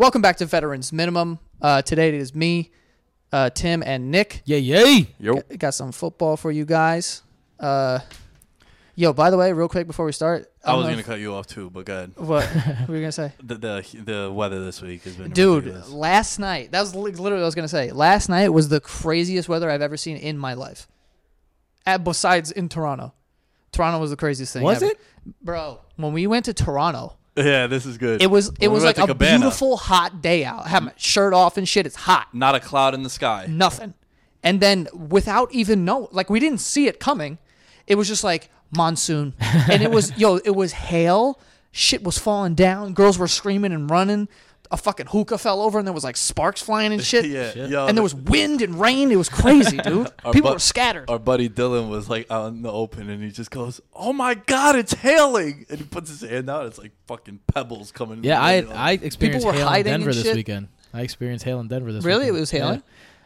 Welcome back to Veterans Minimum. Uh, today it is me, uh, Tim, and Nick. Yay, yay. Yo. Got, got some football for you guys. Uh, yo, by the way, real quick before we start, I don't was gonna cut you off too, but go ahead. What, what were you gonna say? The the the weather this week has been Dude, ridiculous. last night, that was literally what I was going to say. Last night was the craziest weather I've ever seen in my life. At, besides in Toronto. Toronto was the craziest thing. Was ever. it? Bro, when we went to Toronto, Yeah, this is good. it was it was like a Cabana, beautiful hot day out. I had my shirt off and shit. It's hot. Not a cloud in the sky. Nothing. And then without even know like we didn't see it coming, it was just like monsoon. and it was yo, it was hail. Shit was falling down. Girls were screaming and running. A fucking hookah fell over and there was like sparks flying and shit. Yeah, yo, and there was wind and rain. It was crazy, dude. Our People bu- were scattered. Our buddy Dylan was like out in the open, and he just goes, "Oh my god, it's hailing!" And he puts his hand out. It's like fucking pebbles coming. Yeah, I Like, I experienced were hail in hiding Denver this shit? weekend. I experienced hail in Denver this weekend. Really? weekend. It was hailing? Yeah.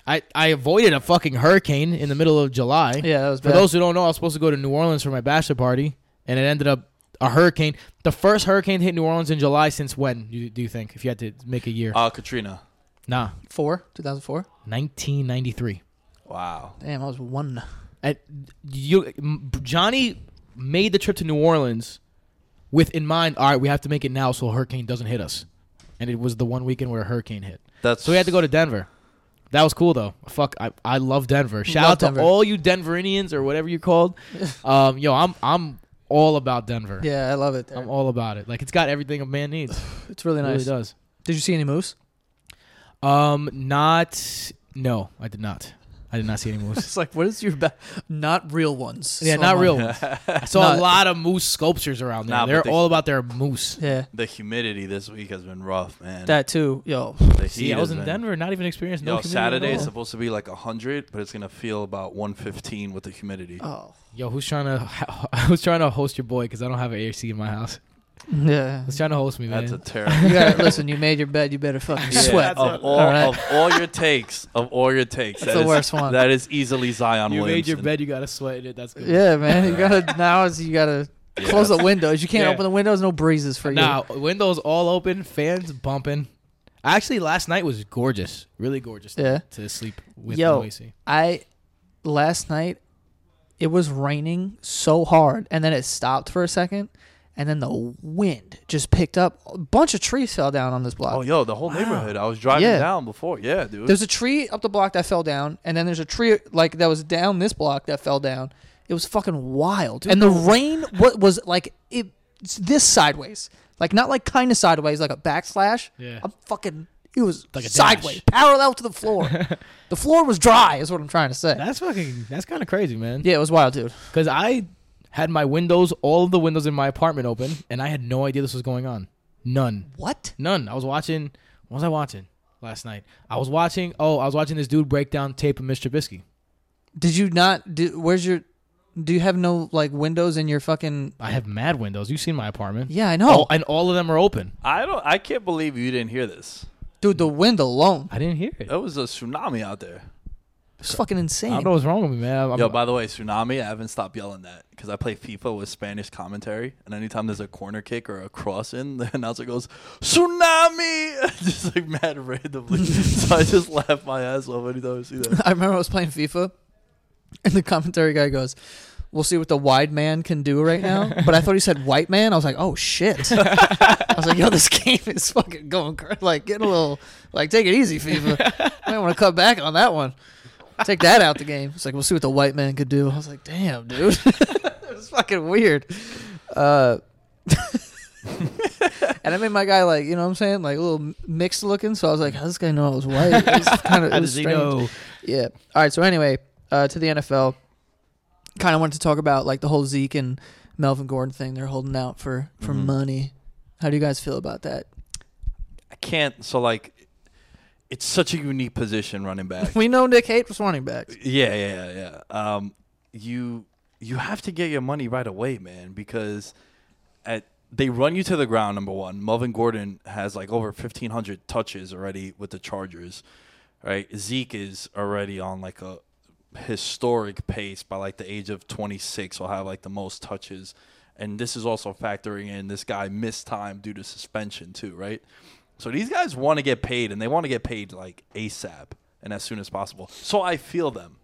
I, I avoided a fucking hurricane in the middle of July. Yeah, that was For bad. those who don't know, I was supposed to go to New Orleans for my bachelor party, and it ended up a hurricane. The first hurricane hit New Orleans in July since when? You, do you think? If you had to make a year? uh, Katrina. nah, Four, 2004. 1993. Wow. Damn, I was one. And you, Johnny made the trip to New Orleans with in mind. All right, we have to make it now so a hurricane doesn't hit us. And it was the one weekend where a hurricane hit. That's So we had to go to Denver. That was cool though. Fuck, I, I love Denver. Shout Love out to Denver. all you Denverians or whatever you're called. um, yo, I'm I'm all about Denver. Yeah, I love it there. I'm all about it. Like it's got everything a man needs. it's really nice. It really does. Did you see any moose? Um, not no, I did not. I did not see any moose. It's like, what is your ba- not real ones? yeah, So not I'm real like- ones. I saw Not- a lot of moose sculptures around there. Nah, but They're they- all about their moose. Yeah, the humidity this week has been rough, man. that too. Yo, the See, I was in been- Denver, not even experienced no Yo, humidity at Saturday is all. supposed to be like hundred, but it's gonna feel about one fifteen with the humidity. oh, Yo, who's trying to who's trying to host your boy? Because I don't have an AC in my house. yeah. Who's trying to host me, man? That's a terrible. You gotta listen. You made your bed. You better fucking Yeah, sweat. of all, All right. of all your takes, of all your takes, That's that the is- worst one. That is easily Zion you made Williamson. your bed, you gotta sweat in it. That's good. Yeah, man. You gotta now. Is you gotta Yeah, close the that's- windows. You can't Yeah. open the windows. No breezes for you. Now, windows all open, fans bumping. Actually, last night was gorgeous, really gorgeous. Yeah. to sleep with Yo. no AC. I last night it was raining so hard, and then it stopped for a second, and then the wind just picked up. A bunch of trees fell down on this block. Oh, yo, the whole neighborhood. I was driving Yeah. down before. Yeah, dude. There's a tree up the block that fell down, and then there's a tree like that was down this block that fell down. It was fucking wild, dude. and the rain what was like it it's this sideways, like not like kind of sideways, like a backslash. Yeah. I'm fucking. It was Like a sideways, dash. parallel to the floor. the floor was dry, is what I'm trying to say. That's fucking. That's kind of crazy, man. yeah, it was wild, dude. Because I had my windows, all of the windows in my apartment open, and I had no idea this was going on. None. What? None. I was watching. What was I watching last night? I was watching. Oh, I was watching this dude break down tape of Mr. Trubisky. Did you not? Do, where's your? Do you have no like windows in your fucking? I have mad windows. You've seen my apartment. Yeah, I know, All- and all of them are open. I don't. I can't believe you didn't hear this. dude. The wind alone, I didn't hear it. There was a tsunami out there. It's fucking insane. I don't know what's wrong with me, man. I'm, Yo, by the way, tsunami. I haven't stopped yelling that because I play FIFA with Spanish commentary, and anytime there's a corner kick or a cross in, the announcer goes tsunami, just like mad randomly. so I just laugh my ass off anytime I see that. I remember I was playing FIFA, and the commentary guy goes, "We'll see what the wide man can do right now." But I thought he said white man. I was like, "Oh shit!" I was like, "Yo, this game is fucking going cra- like get a little like take it easy, FIFA. I don't want to cut back on that one. Take that out the game." It's like, "We'll see what the white man could do." I was like, "Damn, dude, it was fucking weird." Uh, and I made my guy like you know what I'm saying like a little mixed looking. So I was like, "How does this guy know I was white?" It was kind of How it was does he strange. know? Yeah. All right. So anyway, uh, to the NFL. Kind of wanted to talk about like the whole Zeke and Melvin Gordon thing. They're holding out for for Mhm. money. How do you guys feel about that? I can't. So like, it's such a unique position running back. We know Nick hates running backs. Yeah, yeah, yeah. Um, you you have to get your money right away, man, because at they run you to the ground. Number one, Melvin Gordon has like over fifteen hundred touches already with the Chargers, right? Zeke is already on like a historic pace by like the age of twenty six. Will have like the most touches, and this is also factoring in this guy missed time due to suspension too, right? So these guys want to get paid, and they want to get paid like ASAP and as soon as possible. So I feel them.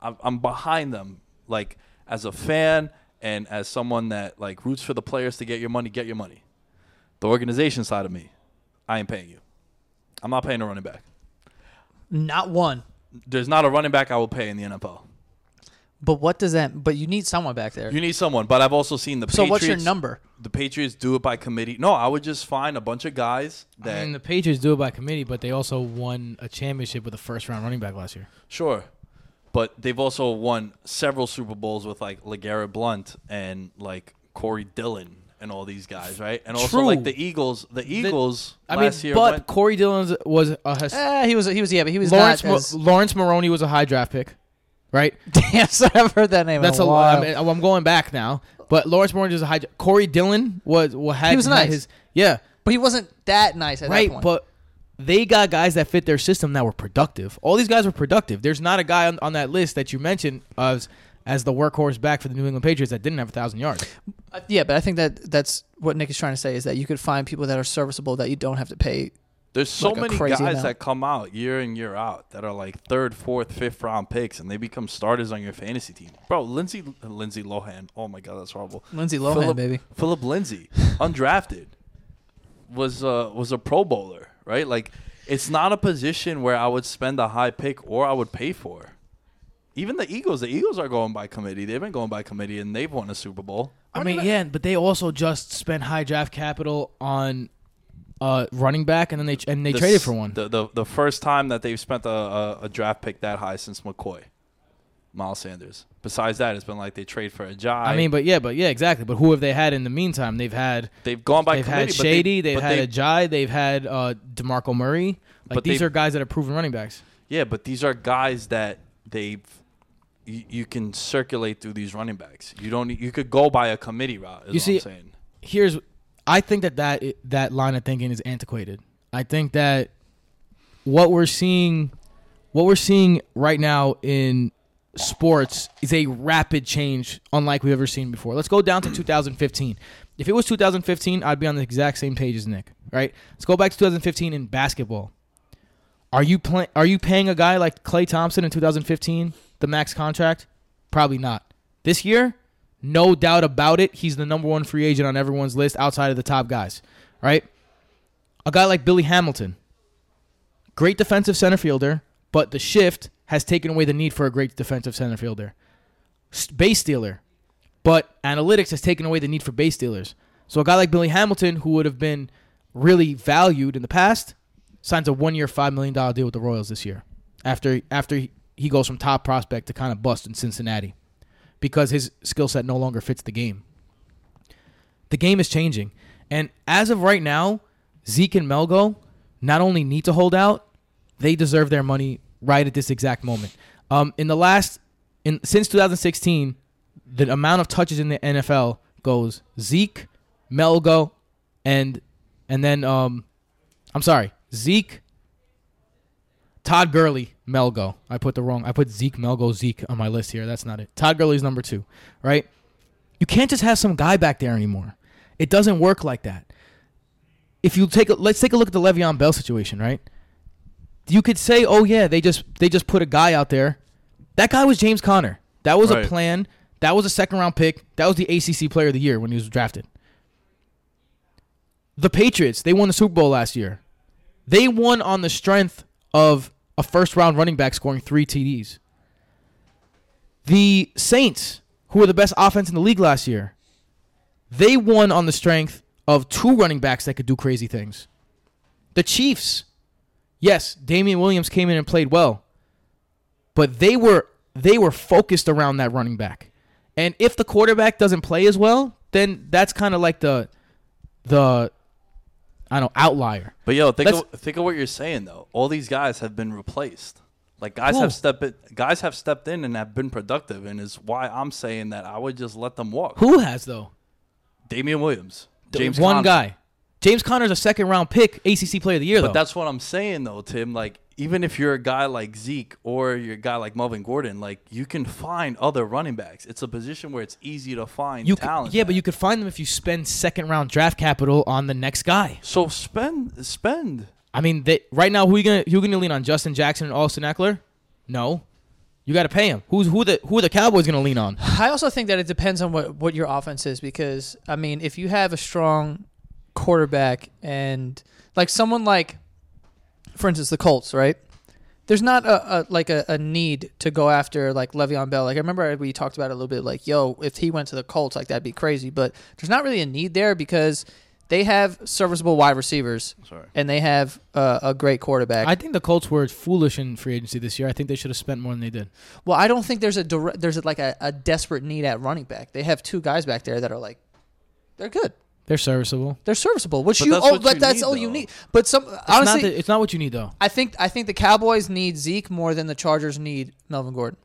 I'm, I'm behind them, like as a fan and as someone that like roots for the players to get your money. Get your money. The organization side of me, I ain't paying you. I'm not paying a running back. Not one. There's not a running back I will pay in the NFL. But what does that? But you need someone back there. You need someone, but I've also seen the so Patriots. what's your number? The Patriots do it by committee. No, I would just find a bunch of guys that I mean, the Patriots do it by committee, but they also won a championship with a first round running back last year. Sure. But they've also won several Super Bowls with like LeGarrette Blunt and like Corey Dillon and all these guys, right? And also True. like the Eagles. The Eagles I mean, last year but went, Corey Dillon was a his, Eh, he was. He was. Yeah, but he was Lawrence. not. Mo- As, Laurence Maroney was a high draft pick, right? damn, I've heard that name. That's a a lot. I mean, I'm going back now, but Laurence Maroney was a high. Corey Dillon was what had He was nice. His, yeah, but he wasn't that nice at right. that point. But they got guys that fit their system that were productive. All these guys were productive. There's not a guy on, on that list that you mentioned as as the workhorse back for the New England Patriots that didn't have a thousand yards. Uh, yeah, but I think that that's what Nick is trying to say is that you could find people that are serviceable that you don't have to pay. There's so like many guys amount. that come out year in year out that are like third, fourth, fifth round picks, and they become starters on your fantasy team. Bro, Lindsay Lindsay Lohan. Oh my god, that's horrible. Lindsay Lohan, Phillip, baby. Phillip Lindsay, undrafted, was uh, was a Pro Bowler, right? Like, it's not a position where I would spend a high pick or I would pay for. Even the Eagles, the Eagles are going by committee. They've been going by committee, and they've won a Super Bowl. I mean, yeah, but they also just spent high draft capital on uh, running back, and then they and they The traded for one. The, the the first time that they've spent a, a, a draft pick that high since McCoy, Miles Sanders. Besides that, it's been like they trade for Ajayi. I mean, but yeah, but yeah, exactly. But who have they had in the meantime? They've had they've gone by they've had Shady, they, have had they- Ajayi, they've had uh, DeMarco Murray. Like But these they- are guys that are proven running backs. Yeah, but these are guys that they've you, you can circulate through these running backs. You don't. You could go by a committee route. Is You what see- I'm saying. Here's, I think that that that line of thinking is antiquated. I think that what we're seeing, what we're seeing right now in sports is a rapid change, unlike we've ever seen before. Let's go down to 2015. If it was 2015, I'd be on the exact same page as Nick. Right? Let's go back to 2015 in basketball. Are you Are you paying a guy like Klay Thompson in 2015 the max contract? Probably not. This year, no doubt about it, he's the number one free agent on everyone's list outside of the top guys. Right? A guy like Billy Hamilton, great defensive center fielder, but the shift has taken away the need for a great defensive center fielder. Base stealer, but analytics has taken away the need for base stealers. So a guy like Billy Hamilton, who would have been really valued in the past, signs a one-year, five million dollar deal with the Royals this year. After after he goes from top prospect to kind of bust in Cincinnati, because his skill set no longer fits the game. The game is changing. And as of right now, Zeke and Melgo not only need to hold out, they deserve their money right at this exact moment. Um, in the last, in since 2016, the amount of touches in the NFL goes Zeke, Melgo, and and then um, I'm sorry, Zeke, Todd Gurley, Melgo. I put the wrong. I put Zeke, Melgo, Zeke on my list here. That's not it. Todd Gurley's number two, right? You can't just have some guy back there anymore. It doesn't work like that. If you take a, let's take a look at the Le'Veon Bell situation, right? You could say, oh yeah, they just they just put a guy out there. That guy was James Conner. That was Right. a plan. That was a second round pick. That was the ACC Player of the Year when he was drafted. The Patriots, they won the Super Bowl last year. They won on the strength of a first round running back scoring three TDs. The Saints, who were the best offense in the league last year, they won on the strength of two running backs that could do crazy things. The Chiefs, yes, Damien Williams came in and played well, but they were they were focused around that running back. And if the quarterback doesn't play as well, then that's kind of like the the I don't know, outlier. But yo, think Let's- of, think of what you're saying though. All these guys have been replaced. Like guys have stepped in, guys have stepped in and have been productive, and is why I'm saying that I would just let them walk. Who has though? Damien Williams, James one Conner. guy. James Conner's a second round pick, ACC Player of the Year But though. that's what I'm saying though, Tim. Like even if you're a guy like Zeke or you're a guy like Melvin Gordon, like you can find other running backs. It's a position where it's easy to find you could, talent. yeah, but you could find them if you spend second round draft capital on the next guy. so spend spend. I mean, they, right now, who are you gonna who are you gonna lean on? Justin Jackson and Austin Ekeler? No, you got to pay him. Who's who the who are the Cowboys gonna lean on? I also think that it depends on what, what your offense is because I mean, if you have a strong quarterback and like someone like, for instance, the Colts, right? There's not a, a like a, a need to go after like Le'Veon Bell. Like I remember we talked about it a little bit. Like, yo, if he went to the Colts, like that'd be crazy. But there's not really a need there because they have serviceable wide receivers Sorry. and they have uh, a great quarterback. I think the Colts were foolish in free agency this year. I think they should have spent more than they did. Well, I don't think there's a direct, there's a, like a, a desperate need at running back. They have two guys back there that are like, they're good. They're serviceable. They're serviceable. Which But you that's oh, what but you that's need, all you though. need. But some It's honestly, not the, it's not what you need though. I think I think the Cowboys need Zeke more than the Chargers need Melvin Gordon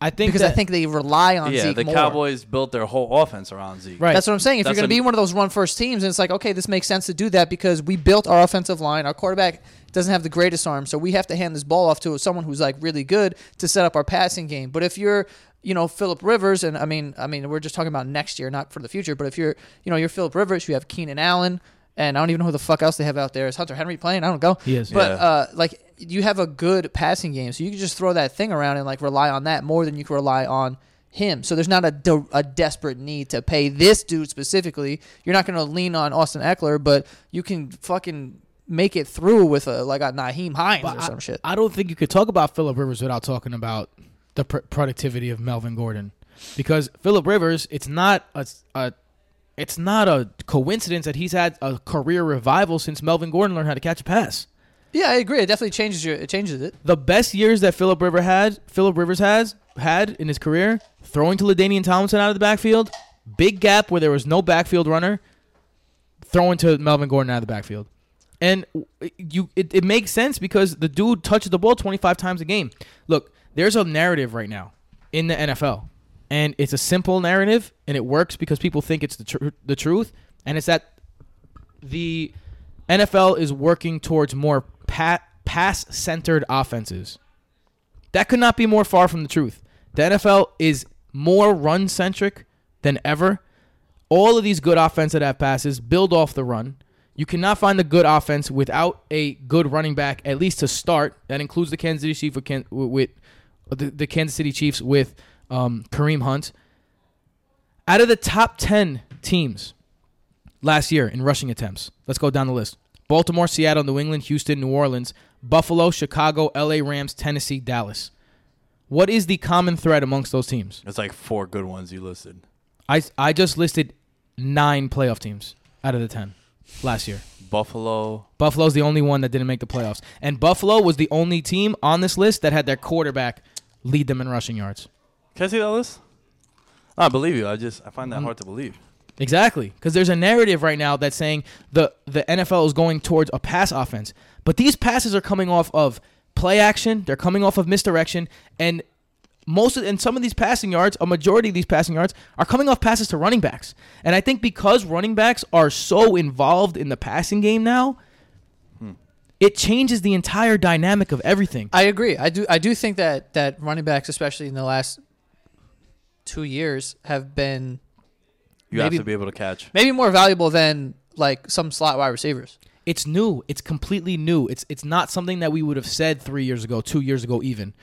I think because that, I think they rely on Zeke. Yeah, Zeke the more. Cowboys built their whole offense around Zeke. right. That's what I'm saying. If That's you're going to a- be one of those run first teams, and it's like, okay, this makes sense to do that because we built our offensive line. Our quarterback doesn't have the greatest arm, so we have to hand this ball off to someone who's like really good to set up our passing game. But if you're you know Philip Rivers, and I mean, I mean, we're just talking about next year, not for the future. But if you're, you know, you're Philip Rivers, you have Keenan Allen, and I don't even know who the fuck else they have out there. Is Hunter Henry playing? I don't go. He is. But Yeah. uh, like you have a good passing game, so you can just throw that thing around and like rely on that more than you can rely on him. So there's not a, de- a desperate need to pay this dude specifically. You're not going to lean on Austin Ekeler, but you can fucking make it through with a like a Nyheim Hines But or some shit. I don't think you could talk about Philip Rivers without talking about the pr- productivity of Melvin Gordon, because Philip Rivers, it's not a, a it's not a coincidence that he's had a career revival since Melvin Gordon learned how to catch a pass. yeah, I agree. It definitely changes your it changes it. The best years that Philip River had, Philip Rivers has had in his career, throwing to LaDainian Tomlinson out of the backfield, big gap where there was no backfield runner, throwing to Melvin Gordon out of the backfield. And you it, it makes sense because the dude touches the ball 25 times a game. Look, there's a narrative right now in the NFL. And it's a simple narrative and it works because people think it's the tr- the truth and it's that the NFL is working towards more pa- pass centered offenses. That could not be more far from the truth. The NFL is more run centric than ever. All of these good offense that have passes build off the run. You cannot find a good offense without a good running back, at least to start. That includes the Kansas City Chiefs with, Ken- with the, the Kansas City Chiefs with um, Kareem Hunt. Out of the top ten teams last year in rushing attempts, let's go down the list: Baltimore, Seattle, New England, Houston, New Orleans, Buffalo, Chicago, L.A. Rams, Tennessee, Dallas. What is the common thread amongst those teams? It's like four good ones you listed. I I just listed nine playoff teams out of the ten last year. Buffalo. Buffalo's the only one that didn't make the playoffs, and Buffalo was the only team on this list that had their quarterback lead them in rushing yards. Can I see that list? I believe you. I just I find that mm-hmm. hard to believe. Exactly, because there's a narrative right now that's saying the the NFL is going towards a pass offense, but these passes are coming off of play action. They're coming off of misdirection, and most of and some of these passing yards, a majority of these passing yards, are coming off passes to running backs. And I think because running backs are so involved in the passing game now, hmm. it changes the entire dynamic of everything. I agree. I do. I do think that that running backs, especially in the last two years, have been You Maybe- have to be able to catch. maybe more valuable than like some slot wide receivers. It's new. It's completely new. It's it's not something that we would have said three years ago, two years ago, even.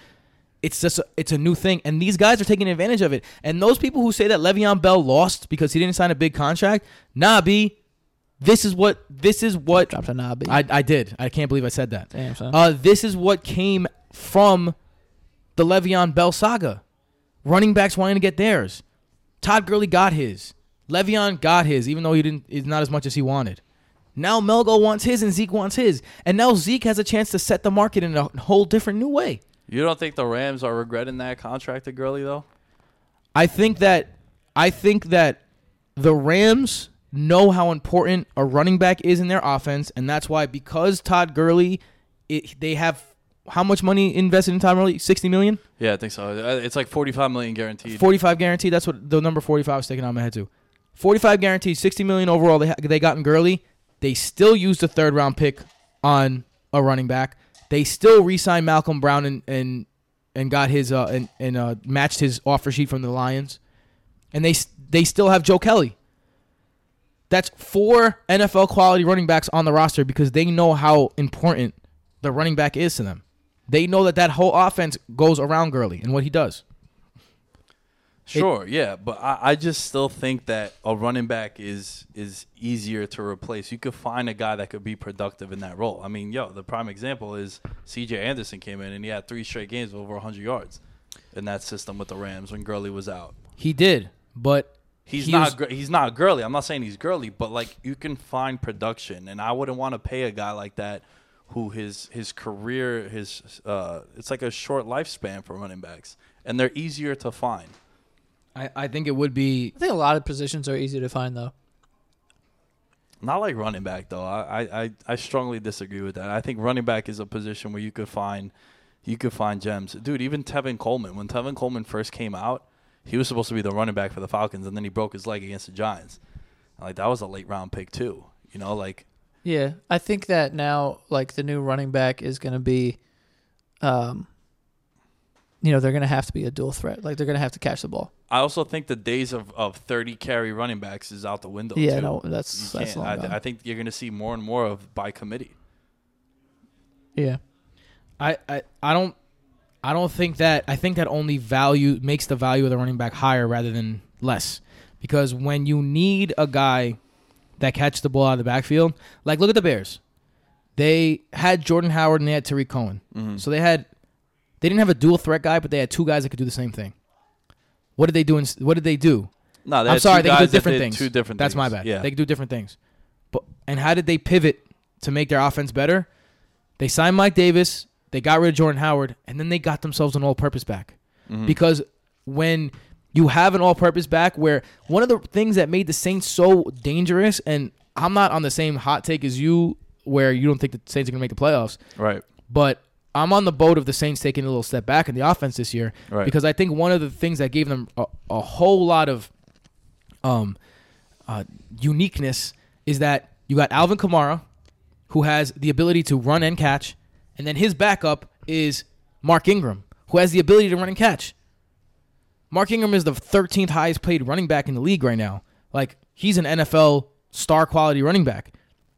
It's just a, it's a new thing, and these guys are taking advantage of it. And those people who say that Le'Veon Bell lost because he didn't sign a big contract, nah, b, this is what this is what Dropped a knob. I I did. I can't believe I said that. Damn, son. Uh, this is what came from the Le'Veon Bell saga. Running backs wanting to get theirs. Todd Gurley got his. Le'Veon got his, even though he didn't. It's not as much as he wanted. Now Melgo wants his, and Zeke wants his, and now Zeke has a chance to set the market in a whole different new way. You don't think the Rams are regretting that contract to Gurley though? I think that I think that the Rams know how important a running back is in their offense, and that's why because Todd Gurley, it, they have how much money invested in Todd Gurley? Sixty million, Yeah, I think so. Uh, It's like 45 million guaranteed. forty-five guaranteed. That's what the number forty-five was sticking out my head to. Forty-five guaranteed, sixty million overall. They ha- they got in Gurley. They still used a third-round pick on a running back. They still re-signed Malcolm Brown and and and got his uh and and uh, matched his offer sheet from the Lions, and they they still have Joe Kelly. That's four NFL quality running backs on the roster because they know how important the running back is to them. They know that that whole offense goes around Gurley and what he does. Sure, yeah, but I, I just still think that a running back is is easier to replace. You could find a guy that could be productive in that role. I mean, yo, the prime example is C.J. Anderson came in and he had three straight games of over 100 yards in that system with the Rams when Gurley was out. He did, but He's he not was- he's not girly. I'm not saying he's girly, but like you can find production, and I wouldn't want to pay a guy like that who his his career his uh it's like a short lifespan for running backs, and they're easier to find. I, I think it would be I think a lot of positions are easy to find though. Not like running back though. I, I, I- I strongly disagree with that. I think running back is a position where you could find you could find gems. Dude, even Tevin Coleman. When Tevin Coleman first came out, he was supposed to be the running back for the Falcons and then he broke his leg against the Giants. Like that was a late round pick too. You know, like Yeah, I think that now like the new running back is going to be, um, you know, they're going to have to be a dual threat. Like they're going to have to catch the ball. I also think the days of, of 30 carry running backs is out the window. yeah, too. no, that's that's long I, gone. I think you're going to see more and more of by committee. yeah, I, I I don't I don't think that I think that only value makes the value of the running back higher rather than less. Because when you need a guy that catches the ball out of the backfield, like look at the Bears. They had Jordan Howard and they had Tarik Cohen. Mm-hmm. So they had they didn't have a dual threat guy, but they had two guys that could do the same thing. What did they do? In, what did they do? No, I'm sorry, they could do different things. Two different That's things. my bad. Yeah. They could do different things. But and how did they pivot to make their offense better? They signed Mike Davis, they got rid of Jordan Howard, and then they got themselves an all-purpose back. Mm-hmm. Because when you have an all-purpose back, where one of the things that made the Saints so dangerous, and I'm not on the same hot take as you, where you don't think the Saints are going to make the playoffs, right. but I'm on the boat of the Saints taking a little step back in the offense this year Right. because I think one of the things that gave them a, a whole lot of um, uh, uniqueness is that you got Alvin Kamara, who has the ability to run and catch, and then his backup is Mark Ingram, who has the ability to run and catch. Mark Ingram is the 13th highest paid running back in the league right now. Like he's an NFL star quality running back.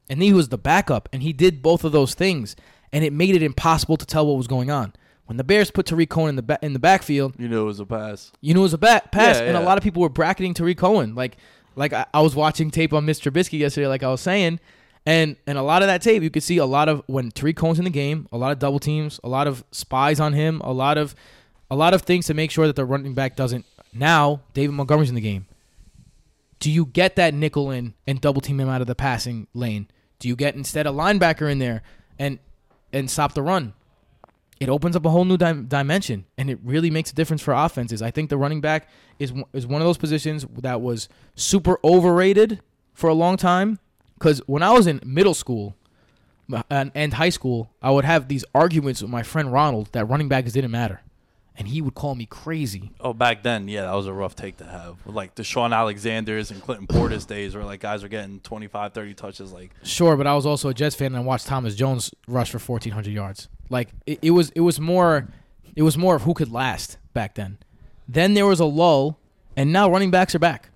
And he was the backup and he did both of those things and it made it impossible to tell what was going on. When the Bears put Tarik Cohen in the ba- in the backfield, You knew it was a pass. you knew it was a bat pass, Yeah, and a lot of people were bracketing Tarik Cohen. Like, like I, I was watching tape on Mr. Trubisky yesterday, like I was saying, and and a lot of that tape, you could see a lot of when Tarik Cohen's in the game, a lot of double teams, a lot of spies on him, a lot of a lot of things to make sure that the running back doesn't. Now David Montgomery's in the game. Do you get that nickel in and double team him out of the passing lane? Do you get instead a linebacker in there and and stop the run? it opens up a whole new dim- dimension, and it really makes a difference for offenses. I think the running back is is one of those positions that was super overrated for a long time. Because when I was in middle school and, and high school, I would have these arguments with my friend Ronald that running backs didn't matter, and he would call me crazy. Oh, back then, yeah, that was a rough take to have. Like the Shaun Alexander's and Clinton Portis days where like guys were getting 25, 30 touches. Like, Sure, but I was also a Jets fan and I watched Thomas Jones rush for fourteen hundred yards. Like it, it was it was more it was more of who could last back then. Then there was a lull, and now running backs are back.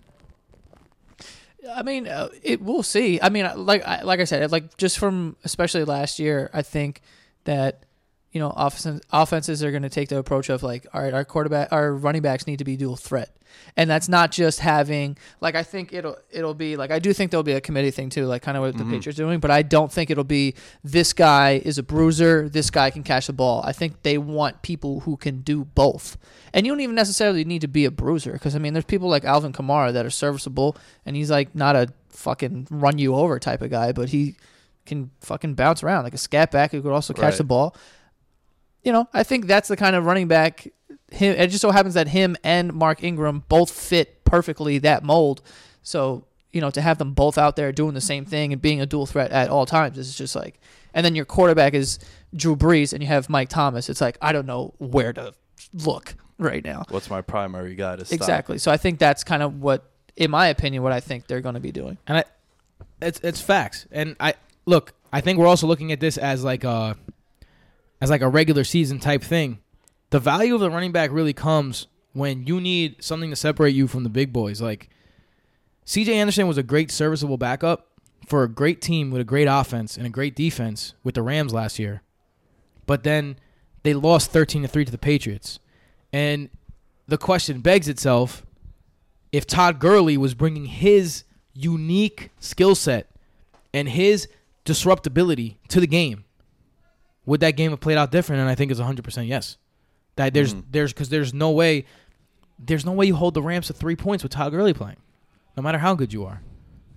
I mean, uh, it we'll see. I mean, like I, like I said, like just from especially last year, I think that you know offenses offenses are going to take the approach of like, all right, our quarterback, our running backs need to be dual threat, and that's not just having like I think it'll it'll be like I do think there'll be a committee thing too, like kind of what the mm-hmm. Patriots are doing, but I don't think it'll be this guy is a bruiser, this guy can catch the ball. I think they want people who can do both. And you don't even necessarily need to be a bruiser because I mean, there's people like Alvin Kamara that are serviceable, and he's like not a fucking run you over type of guy, but he can fucking bounce around like a scat back who could also catch Right. the ball. You know, I think that's the kind of running back. Him, it just so happens that him and Mark Ingram both fit perfectly that mold. So you know, to have them both out there doing the same thing and being a dual threat at all times is just like. And then your quarterback is Drew Brees, and you have Mike Thomas. It's like I don't know where to look right now. what's my primary guy to stop? Exactly. So I think that's kind of what, in my opinion, what I think they're going to be doing. and I, it's it's facts. And I look, I think we're also looking at this as like a, as like a regular season type thing. The value of the running back really comes when you need something to separate you from the big boys. Like C.J. Anderson was a great serviceable backup for a great team with a great offense and a great defense with the Rams last year, but then they lost thirteen to three to the Patriots, and the question begs itself: if Todd Gurley was bringing his unique skill set and his disruptability to the game, would that game have played out different? And I think it's 100% yes. That there's mm-hmm. there's because there's no way there's no way you hold the Rams to three points with Todd Gurley playing, no matter how good you are,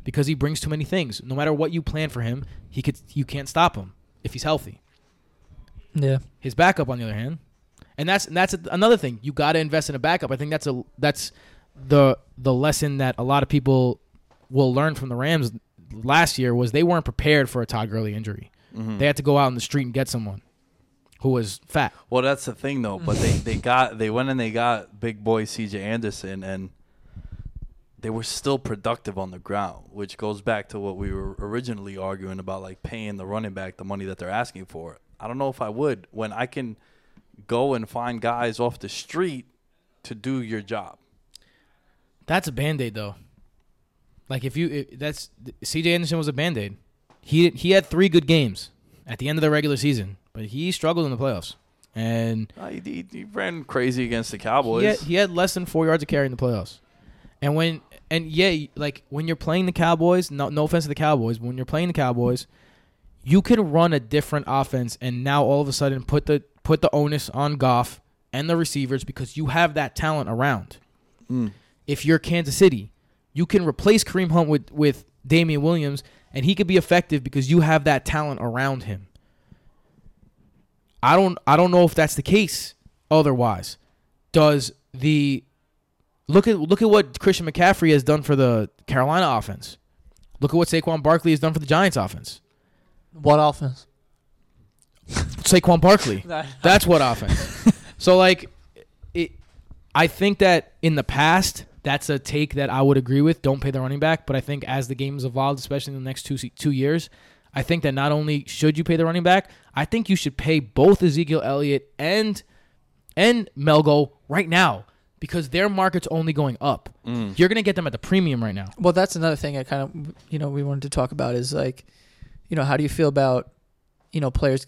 because he brings too many things. No matter what you plan for him, he could you can't stop him if he's healthy. Yeah. His backup, on the other hand, and that's and that's another thing. You got to invest in a backup. I think that's a that's the the lesson that a lot of people will learn from the Rams last year was they weren't prepared for a Todd Gurley injury. They had to go out in the street and get someone who was fat. Well, that's the thing though. But they, they got they went and they got big boy C.J. Anderson, and they were still productive on the ground, which goes back to what we were originally arguing about, like paying the running back the money that they're asking for. I don't know if I would when I can go and find guys off the street to do your job. That's a band aid though. Like if you if that's C.J. Anderson was a band aid. He he had three good games at the end of the regular season, but he struggled in the playoffs. And Uh, he, he, he ran crazy against the Cowboys. He had, he had less than four yards of carry in the playoffs. And when and yeah, like when you're playing the Cowboys, no no offense to the Cowboys, but when you're playing the Cowboys, you can run a different offense and now all of a sudden put the put the onus on Goff and the receivers because you have that talent around. If you're Kansas City, you can replace Kareem Hunt with with Damien Williams and he could be effective because you have that talent around him. I don't I don't know if that's the case otherwise. Does the look at look at what Christian McCaffrey has done for the Carolina offense. Look at what Saquon Barkley has done for the Giants offense. What offense? Saquon Barkley. That's what offense. so like it I think that in the past that's a take that I would agree with. Don't pay the running back, but I think as the game has evolved, especially in the next two two years, I think that not only should you pay the running back, I think you should pay both Ezekiel Elliott and and Melgo right now because their market's only going up. Mm. You're gonna get them at the premium right now. Well, that's another thing I kind of, you know, we wanted to talk about is like, you know, how do you feel about, you know, players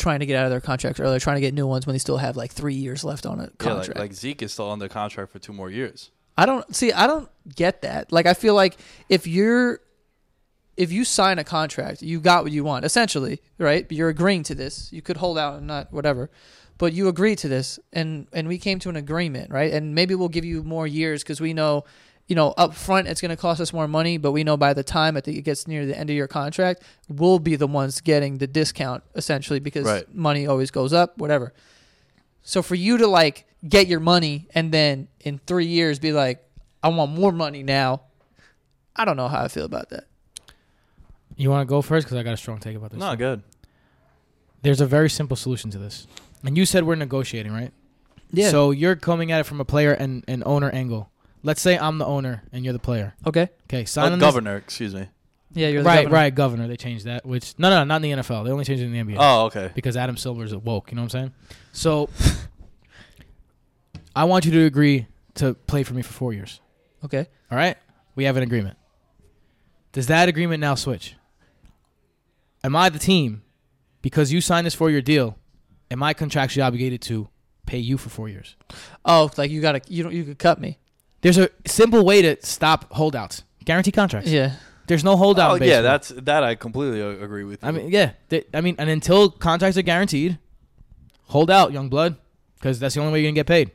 trying to get out of their contracts earlier, trying to get new ones when they still have like three years left on a Yeah, contract? like, like Zeke is still under contract for two more years. I don't see. I don't get that. Like, I feel like if you're, if you sign a contract, you got what you want, essentially, right? You're agreeing to this. You could hold out and not whatever, but you agreed to this, and and we came to an agreement, right? And maybe we'll give you more years because we know, you know, up front it's going to cost us more money, but we know by the time it it gets near the end of your contract, we'll be the ones getting the discount essentially because Right. money always goes up, whatever. So for you to like get your money and then in three years be like, I want more money now, I don't know how I feel about that. You want to go first because I got a strong take about this. No, good. There's a very simple solution to this. And you said we're negotiating, right? Yeah. So you're coming at it from a player and an owner angle. Let's say I'm the owner and you're the player. okay, Okay, sign Uh, on this- governor, excuse me. yeah, you're the right, governor. right, governor. They changed that. Which no, no, not in the NFL. They only changed it in the NBA Oh, okay. because Adam Silver's a woke. You know what I'm saying? So I want you to agree to play for me for four years. Okay, All right, we have an agreement. Does that agreement now switch? Am I the team because you signed this four-year deal? Am I contractually obligated to pay you for four years? oh, like you gotta, you don't, you could cut me. There's a simple way to stop holdouts. Guarantee contracts. Yeah, There's no holdout. Oh, in yeah, baseball. that's that. I completely a- agree with you. I mean, yeah. They, I mean, and until contracts are guaranteed, hold out, young blood, because that's the only way you're gonna get paid.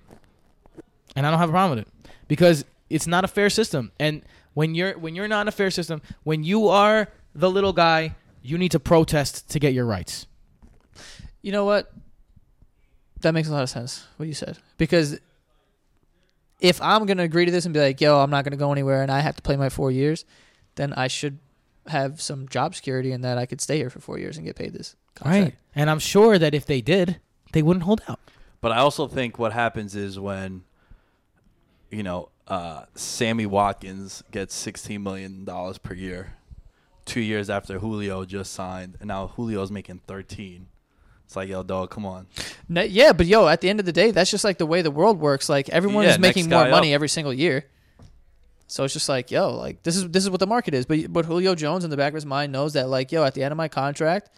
And I don't have a problem with it because it's not a fair system. And when you're when you're not in a fair system, when you are the little guy, you need to protest to get your rights. you know what? That makes a lot of sense what you said because if I'm gonna agree to this and be like, "Yo, I'm not gonna go anywhere," and I have to play my four years, then I should have some job security and that I could stay here for four years and get paid this. Contract. And I'm sure that if they did, they wouldn't hold out. But I also think what happens is when, you know, uh, Sammy Watkins gets sixteen million dollars per year, two years after Julio just signed, and now Julio's making thirteen. It's like, yo, dog, come on. Yeah, but yo, at the end of the day, that's just like the way the world works. Like everyone Yeah, is making more money up. every single year. So it's just like, yo, like this is this is what the market is. But but Julio Jones in the back of his mind knows that like, yo, at the end of my contract,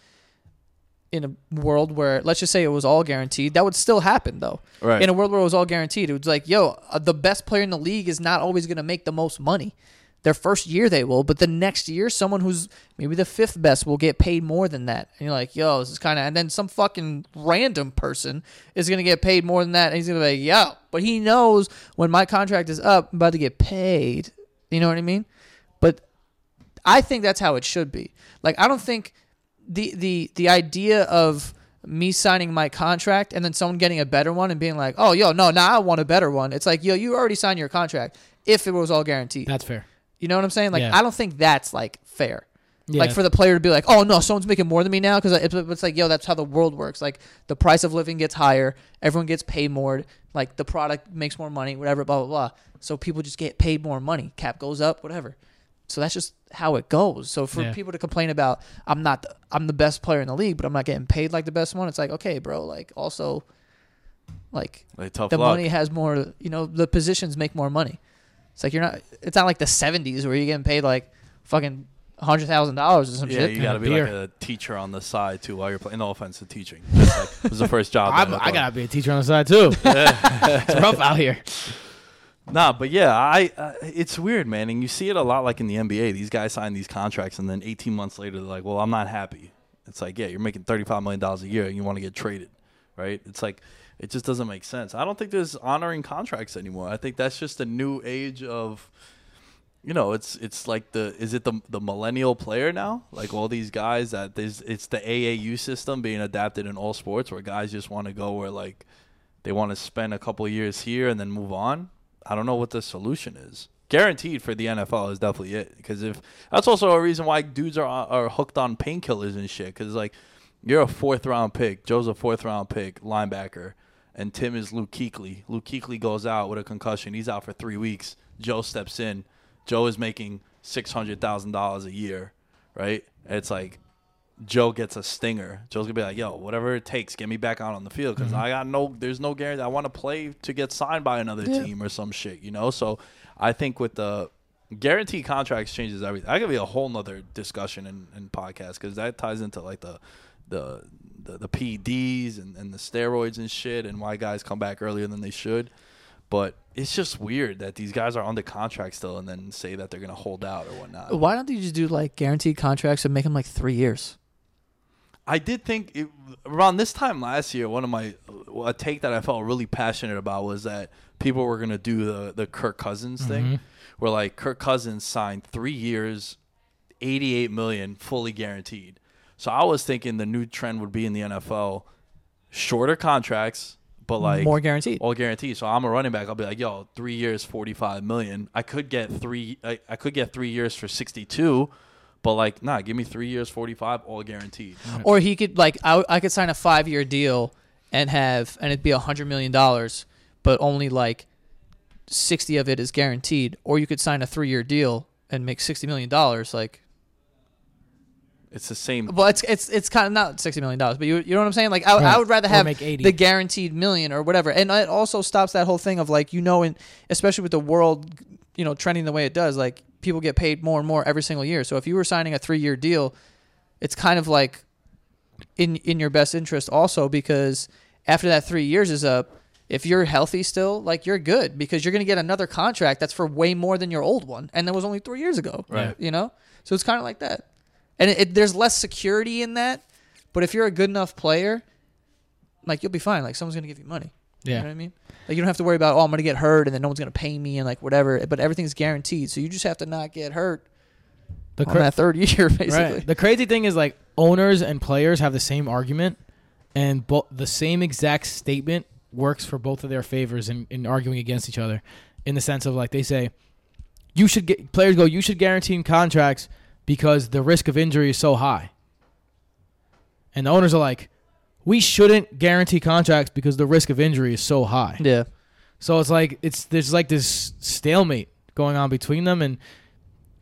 in a world where let's just say it was all guaranteed, that would still happen though. Right. In a world where it was all guaranteed, it was like, yo, uh, the best player in the league is not always going to make the most money. Their first year they will, but the next year, someone who's maybe the fifth best will get paid more than that. And you're like, yo, this is kind of, and then some fucking random person is to get paid more than that. And he's to be like, yo, but he knows when my contract is up, I'm about to get paid. You know what I mean? But I think that's how it should be. Like, I don't think the the the idea of me signing my contract and then someone getting a better one and being like, oh, yo, no, now I want a better one. It's like, yo, you already signed your contract if it was all guaranteed. That's fair. You know what I'm saying? Like, Yeah. I don't think that's like fair. Yeah. Like for the player to be like, oh no, someone's making more than me now because it's, it's like, yo, that's how the world works. Like the price of living gets higher, everyone gets paid more. Like the product makes more money, whatever, blah blah blah. So people just get paid more money. Cap goes up, whatever. So that's just how it goes. So for Yeah. people to complain about, I'm not, the, I'm the best player in the league, but I'm not getting paid like the best one. It's like, okay, bro. Like also, like Like tough the luck. money has more. You know, the positions make more money. It's like you're not. It's not like the '70s where you're getting paid like fucking hundred thousand dollars or some yeah, shit. you got to be a like a teacher on the side too while you're playing. No offense to teaching. Just like, it was the first job. I'm, I I gotta be a teacher on the side too. it's rough out here. Nah, but yeah, I uh, it's weird, man, and you see it a lot like in the NBA. These guys sign these contracts, and then 18 months later, they're like, "Well, I'm not happy." It's like, yeah, you're making 35 million dollars a year, and you want to get traded, right? It's like, it just doesn't make sense. I don't think there's honoring contracts anymore. I think that's just a new age of, you know, it's it's like the is it the the millennial player now? Like all these guys that there's it's the AAU system being adapted in all sports, where guys just want to go where like they want to spend a couple years here and then move on. I don't know what the solution is. Guaranteed for the NFL is definitely it because if that's also a reason why dudes are are hooked on painkillers and shit. Because like you're a fourth round pick, Joe's a fourth round pick linebacker, and Tim is Luke Kuechly. Luke Kuechly goes out with a concussion. He's out for three weeks. Joe steps in. Joe is making six hundred thousand dollars a year, right? It's like Joe gets a stinger. Joe's gonna be like, "Yo, whatever it takes, get me back out on the field because mm-hmm. I got no, there's no guarantee. I want to play to get signed by another Yeah. team or some shit, you know." So I think with the guarantee contracts changes everything. That could be a whole nother discussion in, in podcast because that ties into like the the the, the PEDs and, and the steroids and shit and why guys come back earlier than they should. But it's just weird that these guys are under contract still and then say that they're gonna hold out or whatnot. Why don't they just do like guaranteed contracts and make them like three years? I did think it, around this time last year, one of my a take that I felt really passionate about was that people were gonna do the the Kirk Cousins thing, mm-hmm. where like Kirk Cousins signed three years, eighty eight million, fully guaranteed. So I was thinking the new trend would be in the NFL, shorter contracts, but like More guaranteed. all guaranteed. So I'm a running back. I'll be like, yo, three years, forty five million. I could get three. I, I could get three years for sixty two, but like, nah, give me three years, forty five, all guaranteed. Or he could like I, I could sign a five year deal and have and it'd be a hundred million dollars, but only like sixty of it is guaranteed. Or you could sign a three year deal and make sixty million dollars. Like, It's the same. well, it's it's it's kind of not sixty million dollars, but you you know what I'm saying? Like, I, I would rather have make 80. the guaranteed million or whatever, and it also stops that whole thing of like you know, and especially with the world, you know, trending the way it does, like people get paid more and more every single year. So if you were signing a three year deal, it's kind of like in in your best interest also because after that three years is up, if you're healthy still, like you're good because you're gonna get another contract that's for way more than your old one, and that was only three years ago. Right. You know, so it's kind of like that, and it, it, there's less security in that. But if you're a good enough player, like you'll be fine. Like someone's gonna give you money. You Yeah. know what I mean? Like you don't have to worry about oh I'm gonna get hurt and then no one's gonna pay me and like whatever. But everything's guaranteed, so you just have to not get hurt The on that third year basically. Right. The crazy thing is like owners and players have the same argument, and bo- the same exact statement works for both of their favors in, in arguing against each other, in the sense of like they say, you should get players go you should guarantee contracts because the risk of injury is so high, and the owners are like, we shouldn't guarantee contracts because the risk of injury is so high. Yeah. So it's like it's there's like this stalemate going on between them, and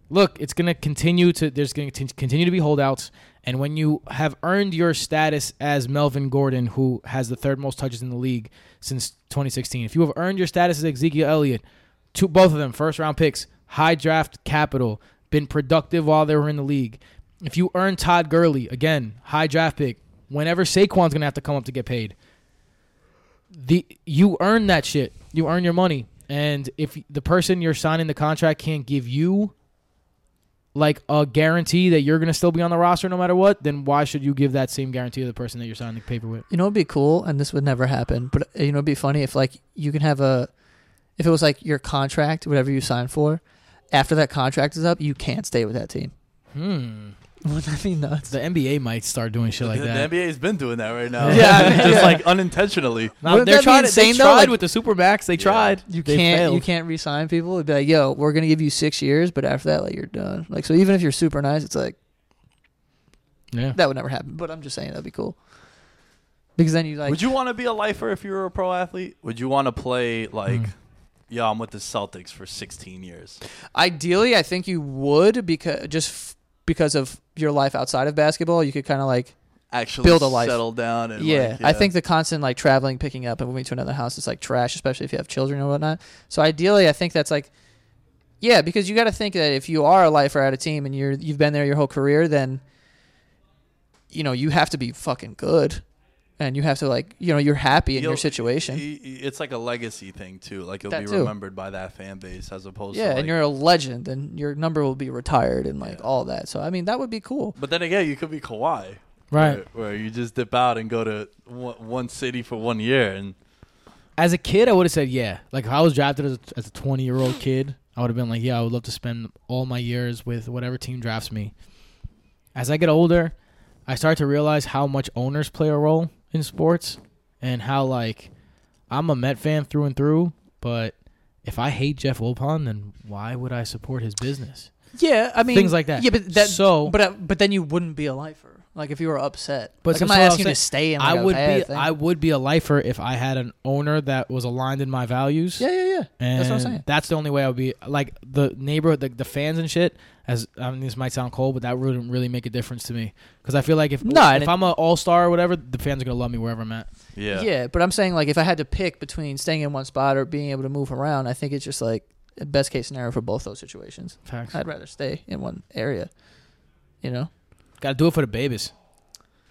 look, it's gonna continue to there's gonna continue to be holdouts, and when you have earned your status as Melvin Gordon, who has the third most touches in the league since 2016, if you have earned your status as Ezekiel Elliott, two both of them first round picks, high draft capital, been productive while they were in the league. If you earn Todd Gurley again, high draft pick, whenever Saquon's gonna have to come up to get paid the you earn that shit. You earn your money. And if the person you're signing the contract can't give you like a guarantee that you're going to still be on the roster no matter what, then why should you give that same guarantee to the person that you're signing the paper with? You know, it'd be cool, and this would never happen. But uh, you know, it'd be funny if like you can have a, if it was like your contract, whatever you signed for, after that contract is up, you can't stay with that team. Hmm. Wouldn't that be nuts? The NBA might start doing shit like the, that. the NBA's been doing that right now. Yeah. just Yeah. like unintentionally. Now, Wouldn't they're that be trying to, they insane, though? tried Like- with the Supermax. They tried. You They can't failed. you can't re-sign people. It'd be like, yo, we're gonna give you six years, but after that, like you're done. Like so, even if you're super nice, it's like Yeah. that would never happen. But I'm just saying that'd be cool because then you like Would you want to be a lifer if you were a pro athlete? Would you want to play like, Mm. Yeah, I'm with the Celtics for 16 years? ideally, I think you would because just f- because of your life outside of basketball, you could kind of like Actually, Build a life. settle down and yeah, like, I think the constant like traveling, picking up, and moving to another house is like trash, especially if you have children or whatnot. So ideally, I think that's like, yeah, because you got to think that if you are a lifer at a team and you're you've been there your whole career, then you know you have to be fucking good, and you have to like you know you're happy in your You'll- situation. y- y- It's like a legacy thing too. Like you'll That be too. remembered by that fan base as opposed yeah, to like, and you're a legend, and your number will be retired, and like Yeah. all that. So I mean, that would be cool. But then again, you could be Kawhi, Right. Where, where you just dip out and go to one, one city for one year, and As a kid, I would have said yeah. Like if I was drafted as a, as a 20 year old kid, I would have been like, yeah, I would love to spend all my years with whatever team drafts me. As I get older, I start to realize how much owners play a role in sports and how like I'm a Met fan through and through, but if I hate Jeff Wilpon, then why would I support his business? Yeah, I mean Things like that. Yeah, but that So- but uh, but then you wouldn't be a lifer. Like if you were upset. But like, I'm not so what I'm asking you to stay in. Like, I would be thing. I would be a lifer if I had an owner that was aligned in my values. yeah, yeah, yeah. And That's what I'm saying. That's the only way I would be like the neighborhood, the, the fans and shit. As I mean, this might sound cold, but that wouldn't really make a difference to me because I feel like if No, and if it- I'm an all star or whatever, the fans are gonna love me wherever I'm at. yeah, Yeah. but I'm saying like if I had to pick between staying in one spot or being able to move around, I think it's just like a best case scenario for both those situations. Facts. I'd rather stay in one area. You know. Got to do it for the babies,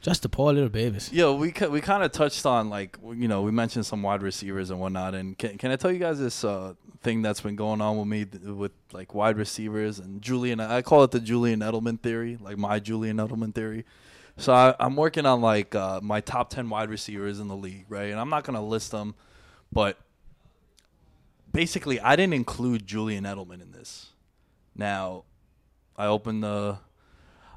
just the poor little babies. Yeah, we we kind of touched on like you know we mentioned some wide receivers and whatnot, and can can I tell you guys this uh, thing that's been going on with me th- with like wide receivers and Julian? I call it the Julian Edelman theory, like my Julian Edelman theory. So I, I'm working on like uh, my top ten wide receivers in the league, right? And I'm not gonna list them, but basically, I didn't include Julian Edelman in this. Now, I opened the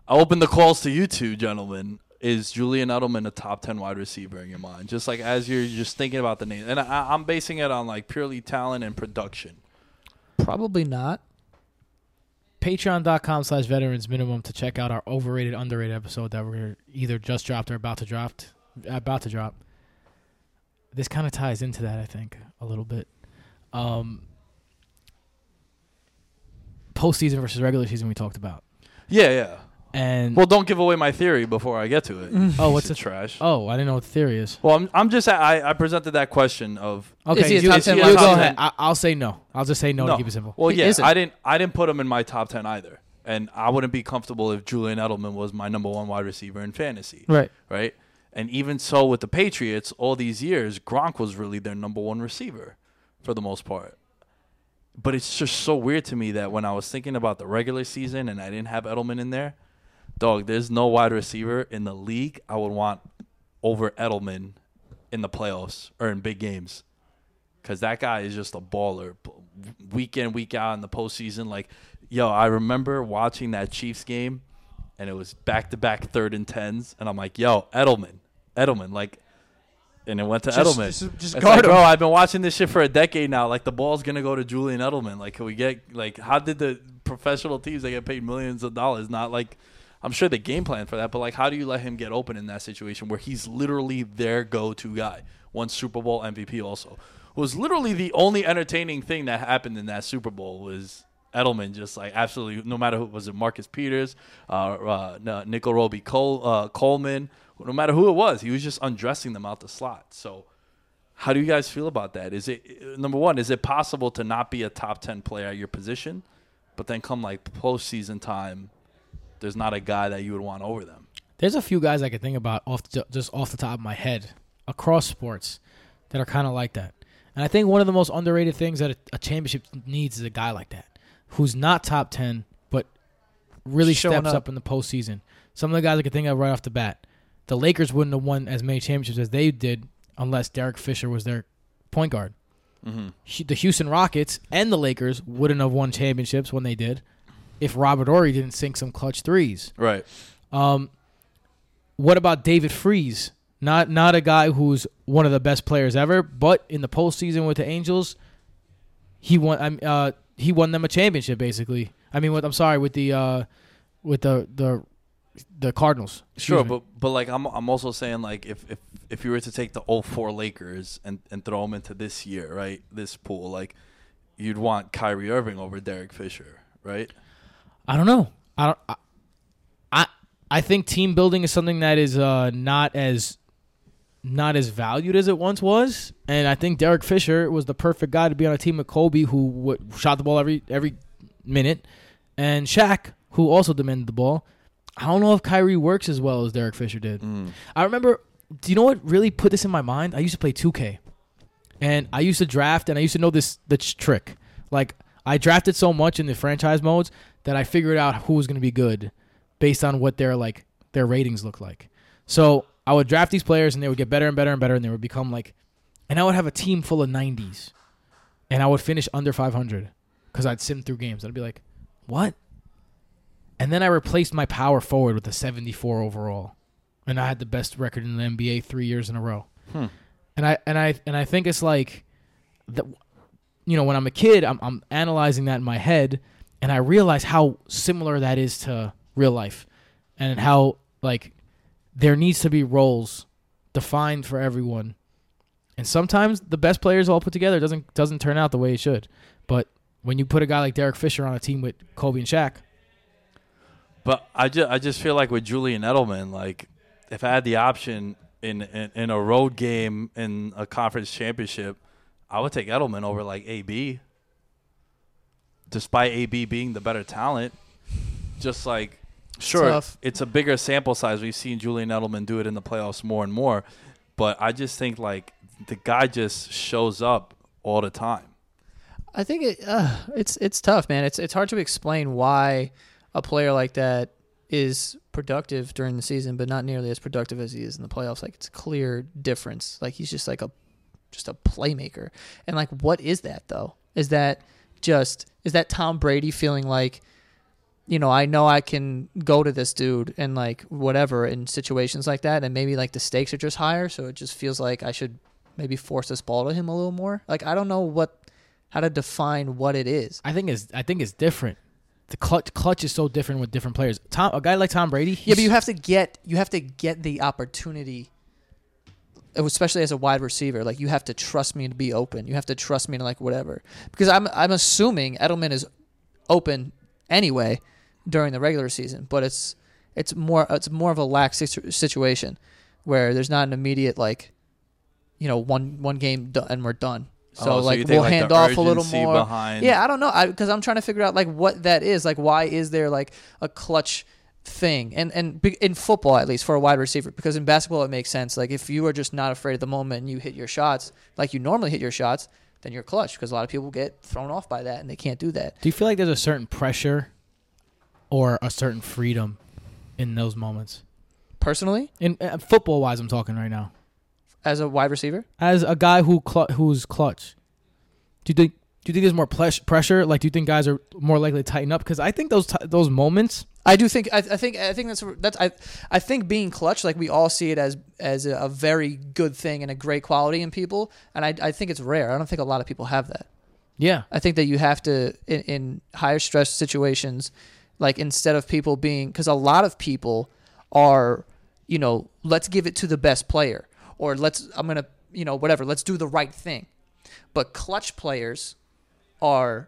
I opened the calls to you two, gentlemen. Is Julian Edelman a top ten wide receiver in your mind? Just like as you're just thinking about the name, and I, I'm basing it on like purely talent and production. Probably not. Patreon.com slash veterans minimum to check out our overrated, underrated episode that we're either just dropped or about to drop. About to drop. This kind of ties into that, I think, a little bit. Um, postseason versus regular season, we talked about. Yeah, yeah. And Well, don't give away my theory before I get to it. Mm. oh, Piece what's of the trash? Oh, I didn't know what the theory is. Well, I'm, I'm just I, I presented that question of Okay, he a you, top you go wide receiver? ahead. I, I'll say no. I'll just say no, to keep it simple. Well, He yeah, isn't. I didn't I didn't put him in my top ten either, and I wouldn't be comfortable if Julian Edelman was my number one wide receiver in fantasy, Right. right? And even so, with the Patriots, all these years, Gronk was really their number one receiver for the most part. But it's just so weird to me that when I was thinking about the regular season and I didn't have Edelman in there, dog, there's no wide receiver in the league I would want over Edelman in the playoffs or in big games. Because that guy is just a baller. Week in, week out in the postseason. Like, yo, I remember watching that Chiefs game and it was back to back third and tens. And I'm like, yo, Edelman. Edelman. Like, and it went to Just- Edelman. just- just guard like, him. Bro, I've been watching this shit for a decade now. Like, the ball's going to go to Julian Edelman. Like, can we get, like, how did the professional teams that get paid millions of dollars not, like, I'm sure the game plan for that, but, like, how do you let him get open in that situation where he's literally their go to guy? One Super Bowl MVP also. Was literally the only entertaining thing that happened in that Super Bowl was Edelman just like absolutely no matter who was it Marcus Peters, uh, uh Nickell Robey Cole, uh, Coleman, no matter who it was, he was just undressing them out the slot. So how do you guys feel about that? Is it number one? Is it possible to not be a top ten player at your position, but then come like postseason time, there's not a guy that you would want over them? There's a few guys I could think about off the, just off the top of my head across sports that are kind of like that. And I think one of the most underrated things that a, a championship needs is a guy like that who's not top 10 but really Showing steps up. up. in the postseason. Some of the guys I could think of right off the bat. The Lakers wouldn't have won as many championships as they did unless Derek Fisher was their point guard. Mm-hmm. The Houston Rockets and the Lakers wouldn't have won championships when they did if Robert Horry didn't sink some clutch threes. Right. Um, what about David Freese? Not not a guy who's one of the best players ever, but in the postseason with the Angels, he won. Uh he won them a championship basically. I mean, with I'm sorry with the uh with the the the Cardinals. Sure, me. but but like I'm I'm also saying like if if if you were to take the 04 Lakers and and throw them into this year, right? This pool, like you'd want Kyrie Irving over Derek Fisher, right? I don't know. I don't. I, I I think team building is something that is uh not as not as valued as it once was, and I think Derek Fisher was the perfect guy to be on a team with Kobe, who w- shot the ball every every minute, and Shaq, who also demanded the ball. I don't know if Kyrie works as well as Derek Fisher did. I remember. Do you know what really put this in my mind? I used to play 2K, and I used to draft, and I used to know this the trick. Like I drafted so much in the franchise modes that I figured out who was going to be good based on what their like their ratings looked like. So I would draft these players, and they would get better and better and better, and they would become like, and I would have a team full of 90s, and I would finish under 500 because I'd sim through games. I'd be like, what? And then I replaced my power forward with a 74 overall, and I had the best record in the NBA three years in a row. Hmm. And I and I and I think it's like, that, you know, when I'm a kid, I'm I'm analyzing that in my head, and I realize how similar that is to real life, and how like there needs to be roles defined for everyone. And sometimes the best players all put together doesn't doesn't turn out the way it should. But when you put a guy like Derek Fisher on a team with Kobe and Shaq, But I just I just feel like with Julian Edelman, like if I had the option in in, in a road game in a conference championship, I would take Edelman over like AB. Despite AB being the better talent, just like sure Tough. it's a bigger sample size. We've seen Julian Edelman do it in the playoffs more and more, but I just think like the guy just shows up all the time. I think it, uh, it's it's tough, man. It's it's hard to explain why a player like that is productive during the season, but not nearly as productive as he is in the playoffs. Like it's a clear difference. Like he's just like a just a playmaker. And like what is that though? Is that just is that Tom Brady feeling like you know, I know I can go to this dude and like whatever in situations like that and maybe like the stakes are just higher, so it just feels like I should maybe force this ball to him a little more. Like I don't know what how to define what it is. I think is I think it's different. The clutch clutch is so different with different players. Tom, a guy like Tom Brady. Yeah, but you have to get you have to get the opportunity, especially as a wide receiver. Like you have to trust me to be open. You have to trust me to like whatever. Because I'm I'm assuming Edelman is open anyway during the regular season, but it's it's more it's more of a lax situation where there's not an immediate like, you know, one one game do- and we're done. Oh, so, Oh, like we'll the hand off a little more. behind Yeah, I don't know. because I'm trying to figure out like what that is. Like, why is there like a clutch thing? And and in football, at least for a wide receiver, because in basketball it makes sense. Like, if you are just not afraid of the moment and you hit your shots like you normally hit your shots, then you're clutch. Because a lot of people get thrown off by that and they can't do that. Do you feel like there's a certain pressure or a certain freedom in those moments? Personally, In uh, football wise, I'm talking right now. as a wide receiver, As a guy who cl- who's clutch, do you think do you think there's more ples- pressure? Like, do you think guys are more likely to tighten up? Because I think those t- those moments. I do think I, I think I think that's that's I I think being clutch like we all see it as as a, a very good thing and a great quality in people, and I I think it's rare. I don't think a lot of people have that. Yeah, I think that you have to in, in higher stress situations, like instead of people being because a lot of people are, you know, let's give it to the best player or let's I'm gonna you know whatever let's do the right thing, but clutch players are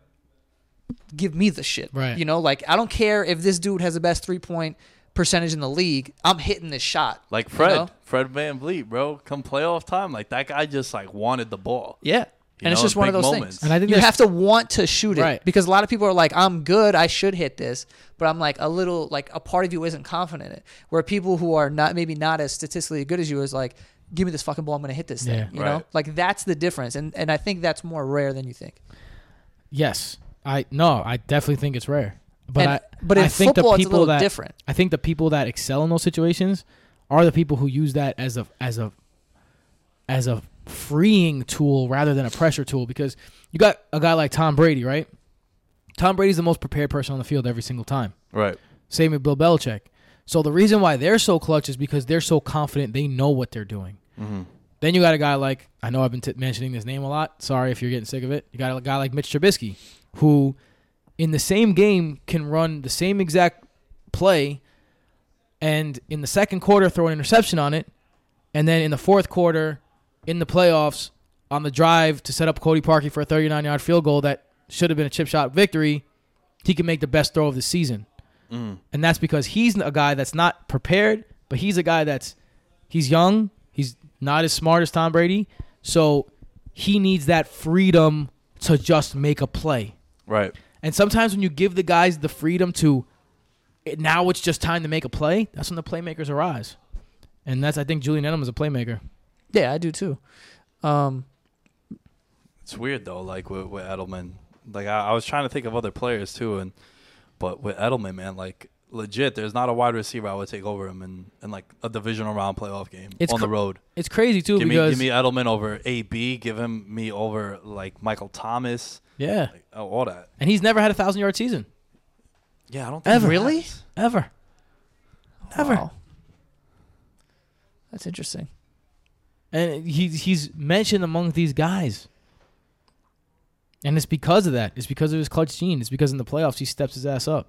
give me the shit. Right. You know, like I don't care if this dude has the best three point percentage in the league. I'm hitting this shot. like you Fred, know? Fred VanVleet, bro. Come playoff time, like that guy just like wanted the ball. Yeah. You and it's just one of those moments. things. And I think you have to want to shoot it Right. because a lot of people are like, "I'm good, I should hit this," but I'm like a little like a part of you isn't confident in it. Where people who are not maybe not as statistically good as you is like, "Give me this fucking ball, I'm gonna hit this thing." Yeah. You know, like that's the difference, and and I think that's more rare than you think. yes, I no, I definitely think it's rare. But And- I but in I think football, the it's a people little that different. I think the people that excel in those situations are the people who use that as a as a as a freeing tool rather than a pressure tool because you got a guy like Tom Brady, right? Tom Brady's the most prepared person on the field every single time. Right. Same with Bill Belichick. So the reason why they're so clutch is because they're so confident they know what they're doing. Mm-hmm. Then you got a guy like I know I've been t- mentioning this name a lot. Sorry if you're getting sick of it. You got a guy like Mitch Trubisky, who in the same game can run the same exact play, and in the second quarter throw an interception on it, and then in the fourth quarter, in the playoffs, on the drive to set up Cody Parkey for a 39 yard field goal that should have been a chip shot victory, he can make the best throw of the season. Mm. And that's because he's a guy that's not prepared, but he's a guy that's he's young, he's not as smart as Tom Brady, so he needs that freedom to just make a play. Right. And sometimes when you give the guys the freedom to it, now it's just time to make a play, that's when the playmakers arise. And that's I think Julian Edelman is a playmaker. Yeah, I do too. Um, It's weird though, like with, with Edelman. Like I, I was trying to think of other players too, and but with Edelman, man, like legit, there's not a wide receiver I would take over him in, in like a divisional round playoff game It's on cr- the road. It's crazy too Give me, because give me Edelman over AB. Give him me over like Michael Thomas, yeah, like, oh, all that. and he's never had a thousand yard season Yeah, I don't think Ever. Really? ever. Ever. wow. That's interesting. And he's he's mentioned among these guys. And it's because of that. It's because of his clutch gene. It's because in the playoffs he steps his ass up.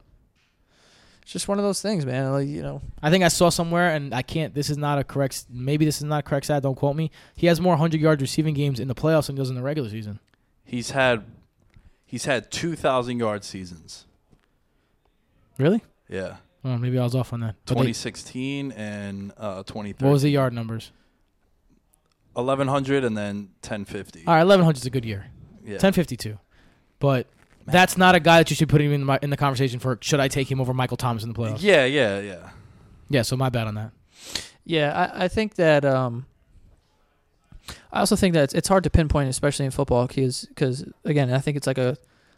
It's just one of those things, man. Like you know, I think I saw somewhere, and I can't. This is not a correct. Maybe this is not a correct stat. Don't quote me. He has more hundred yard receiving games in the playoffs than he does in the regular season. He's had he's had two thousand yard seasons. Really? Yeah, Oh, maybe I was off on that. But they- 2016 and uh, 2013. what was the yard numbers? 1100 and then 1050. All right, eleven hundred is a good year. Yeah. Ten fifty two, but that's not a guy that you should put him in the, in the conversation for. Should I take him over Michael Thomas in the playoffs? Yeah, yeah, yeah. Yeah. So my bad on that. Yeah, I, I think that. Um, I also think that it's, hard to pinpoint, especially in football, because again, I think it's like a,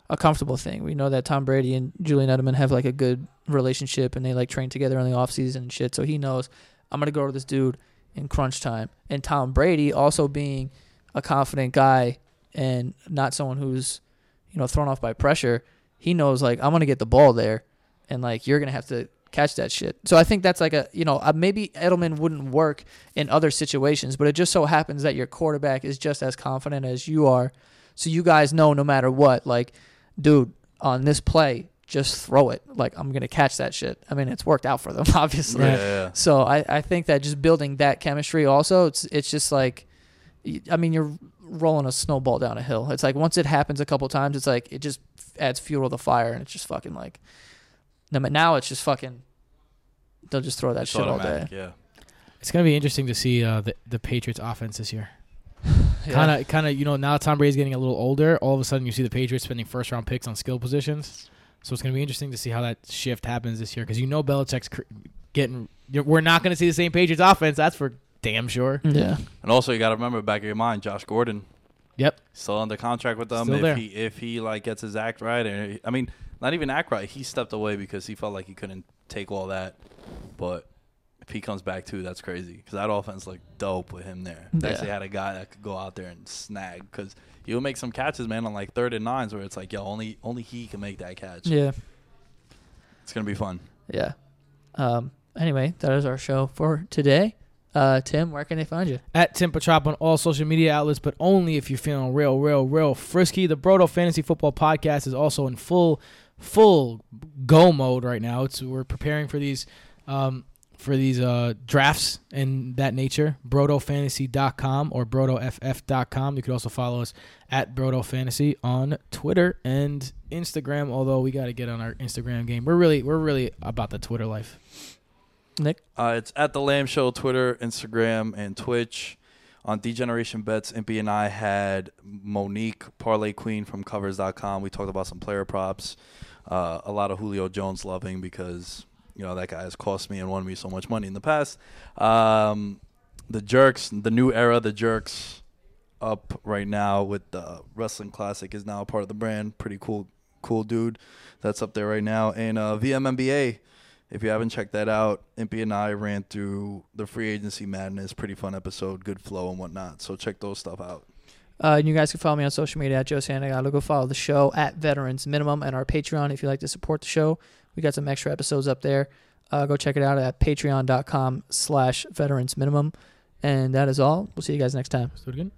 a comfortable thing. We know that Tom Brady and Julian Edelman have like a good relationship and they like train together in the off season and shit. So he knows I'm gonna go to this dude in crunch time. And Tom Brady also being a confident guy and not someone who's you know thrown off by pressure. He knows like I'm gonna get the ball there, and like you're gonna have to catch that shit. So I think that's like a you know uh, maybe Edelman wouldn't work in other situations, but it just so happens that your quarterback is just as confident as you are. So you guys know no matter what, like, dude, on this play, just throw it. Like I'm gonna catch that shit. I mean, it's worked out for them, obviously. Yeah, yeah, yeah. So I, I think that just building that chemistry also, it's it's just like, I mean, you're rolling a snowball down a hill. It's like once it happens a couple times, it's like it just adds fuel to the fire, and it's just fucking like, no, but now it's just fucking. They'll just throw that It's shit all day. automatic, Yeah. It's gonna be interesting to see uh, the the Patriots offense this year. Yeah. Kind of, kind of, you know, now Tom Brady's getting a little older. All of a sudden, you see the Patriots spending first round picks on skill positions. So it's gonna be interesting to see how that shift happens this year because you know Belichick's cr- getting. you're- We're not gonna see the same Patriots offense. That's for damn sure. Yeah. And also, you got to remember back of your mind, Josh Gordon Yep. still under contract with them. Still if there. he if he like gets his act right, and I mean, not even act. He stepped away because he felt like he couldn't take all that. But if he comes back too, that's crazy because that offense looked dope with him there. They Yeah. actually had a guy that could go out there and snag because he'll make some catches, man, on like third and nines where it's like, yo, only only he can make that catch. Yeah. It's gonna be fun. Yeah. Um. Anyway, that is our show for today. Uh, Tim, where can they find you? At Tim Petrop on all social media outlets, but only if you're feeling real, real, real frisky. The Brodo Fantasy Football Podcast is also in full, full go mode right now. It's we're preparing for these, um, for these uh, drafts and that nature. BrodoFantasy.com or BrodoFF.com. You could also follow us at Brodo Fantasy on Twitter and Instagram. Although we got to get on our Instagram game. We're really, we're really about the Twitter life. Nick. Uh, it's at the Lamb Show, Twitter, Instagram, and Twitch. On Degeneration Bets, Impy and I had Monique Parlay Queen from Covers.com. We talked about some player props. Uh, a lot of Julio Jones loving because you know that guy has cost me and won me so much money in the past. Um, the Jerks, the new era, the Jerks, up right now with the Wrestling Classic is now a part of the brand. Pretty cool, cool dude. That's up there right now. And uh, VMNBA. If you haven't checked that out, Impy and I ran through the free agency madness. Pretty fun episode, good flow and whatnot. So check those stuff out. Uh, and you guys can follow me on social media at Joe Santagato. Go follow the show at Veterans Minimum and our Patreon if you'd like to support the show. We got some extra episodes up there. Uh, go check it out at patreon.com slash veterans minimum. And that is all. We'll see you guys next time. Let's again.